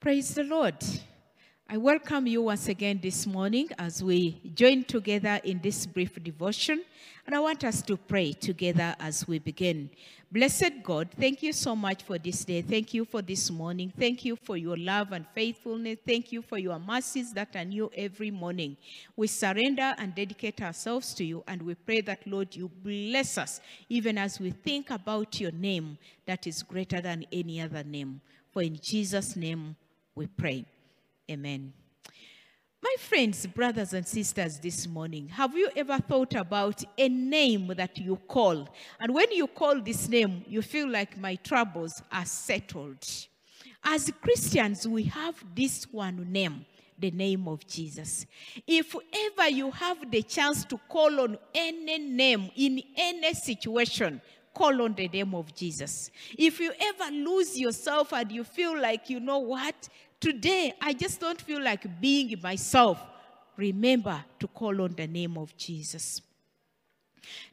Praise the Lord. I welcome you once again this morning as we join together in this brief devotion. And I want us to pray together as we begin. Blessed God, thank you so much for this day. Thank you for this morning. Thank you for your love and faithfulness. Thank you for your mercies that are new every morning. We surrender and dedicate ourselves to you, and we pray that, Lord, you bless us even as we think about your name that is greater than any other name. For in Jesus' name we pray. Amen. My friends, brothers, and sisters, this morning, have you ever thought about a name that you call? And when you call this name, you feel like my troubles are settled. As Christians, we have this one name, the name of Jesus. If ever you have the chance to call on any name in any situation, call on the name of Jesus. If you ever lose yourself and you feel like, you know what, Today, I just don't feel like being myself. Remember to call on the name of Jesus.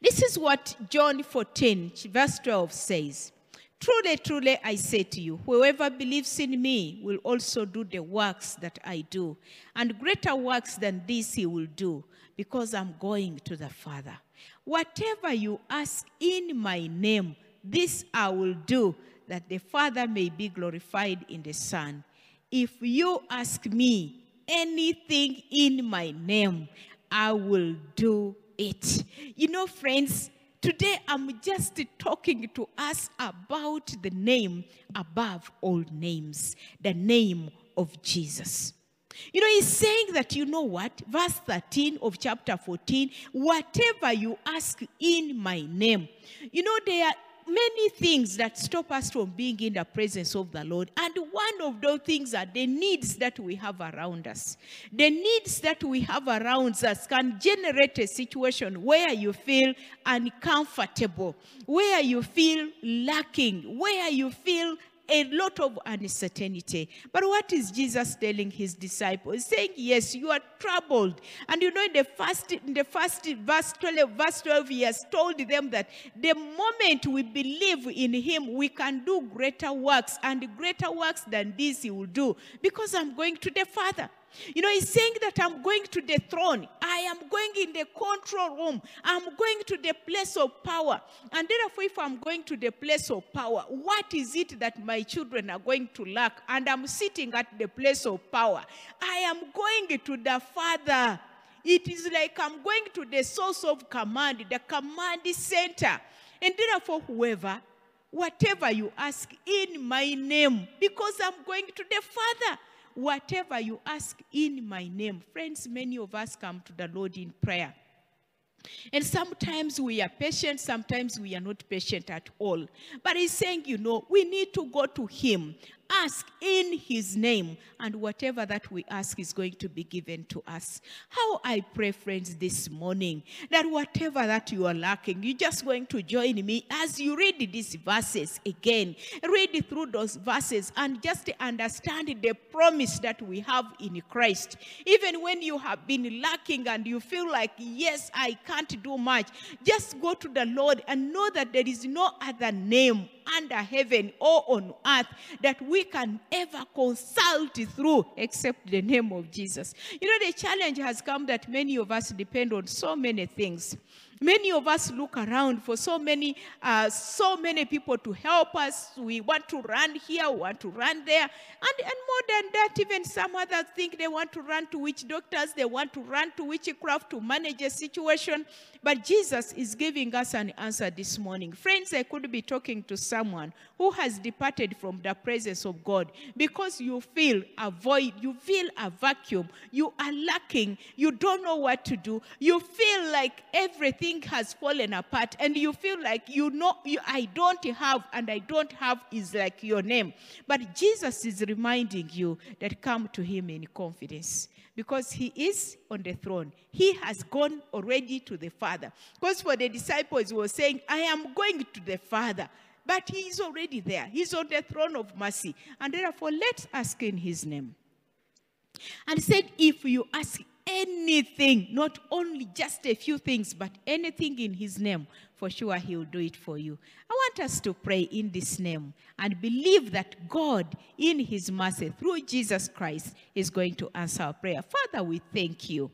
This is what John 14, verse 12 says. Truly, truly, I say to you, whoever believes in me will also do the works that I do, and greater works than this he will do, because I'm going to the Father. Whatever you ask in my name, this I will do, that the Father may be glorified in the Son. If you ask me anything in my name, I will do it. You know, friends, today I'm just talking to us about the name above all names, the name of Jesus. You know, he's saying that, you know what? Verse 13 of chapter 14 whatever you ask in my name. You know, there are many things that stop us from being in the presence of the Lord. And one of those things are the needs that we have around us. The needs that we have around us can generate a situation where you feel uncomfortable, where you feel lacking, where you feel a lot of uncertainty. But what is Jesus telling his disciples? Saying, Yes, you are troubled. And you know, in the first, in the first verse 12, verse 12, he has told them that the moment we believe in him, we can do greater works, and greater works than this he will do, because I'm going to the Father. You know, he's saying that I'm going to the throne. I am going in the control room. I'm going to the place of power. And therefore, if I'm going to the place of power, what is it that my children are going to lack? And I'm sitting at the place of power. I am going to the Father. It is like I'm going to the source of command, the command center. And therefore, whoever, whatever you ask in my name, because I'm going to the Father whatever you ask in my name. Friends, many of us come to the Lord in prayer. And sometimes we are patient, sometimes we are not patient at all. But he's saying, you know, we need to go to him ask in his name, and whatever that we ask is going to be given to us. How I pray, friends, this morning, that whatever that you are lacking, you're just going to join me as you read these verses again. Read through those verses and just understand the promise that we have in Christ. Even when you have been lacking and you feel like, yes, I can't do much, just go to the Lord and know that there is no other name under heaven or on earth that we can ever consult through except the name of Jesus. You know, the challenge has come that many of us depend on so many things. Many of us look around for so many, uh, so many people to help us. We want to run here, we want to run there. And, and more than that, even some others think they want to run to witch doctors, they want to run to witchcraft to manage a situation. But Jesus is giving us an answer this morning. Friends, I could be talking to someone who has departed from the presence of God because you feel a void, you feel a vacuum, you are lacking, you don't know what to do, you feel like everything has fallen apart, and you feel like you know you, I don't have and I don't have is like your name. But Jesus is reminding you that come to him in confidence because he is on the throne. He has gone already to the Father. Because for the disciples, he was saying, I am going to the Father. But he is already there. He's on the throne of mercy. And therefore, let's ask in his name. And said, if you ask anything, not only just a few things, but anything in his name, for sure he will do it for you. I want us to pray in this name and believe that God, in his mercy, through Jesus Christ, is going to answer our prayer. Father, we thank you.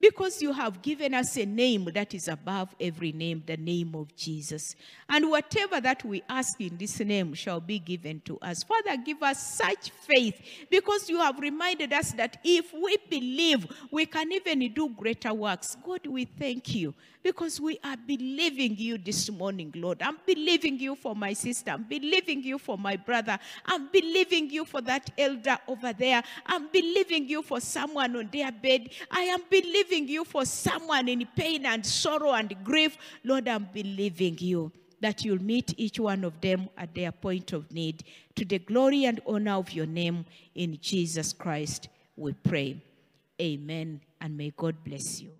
Because you have given us a name that is above every name, the name of Jesus. And whatever that we ask in this name shall be given to us. Father, give us such faith because you have reminded us that if we believe, we can even do greater works. God, we thank you because we are believing you this morning, Lord. I'm believing you for my sister. I'm believing you for my brother. I'm believing you for that elder over there. I'm believing you for someone on their bed. I am believing you for someone in pain and sorrow and grief. Lord, I'm believing you that you'll meet each one of them at their point of need. To the glory and honor of your name, in Jesus Christ, we pray. Amen. And may God bless you.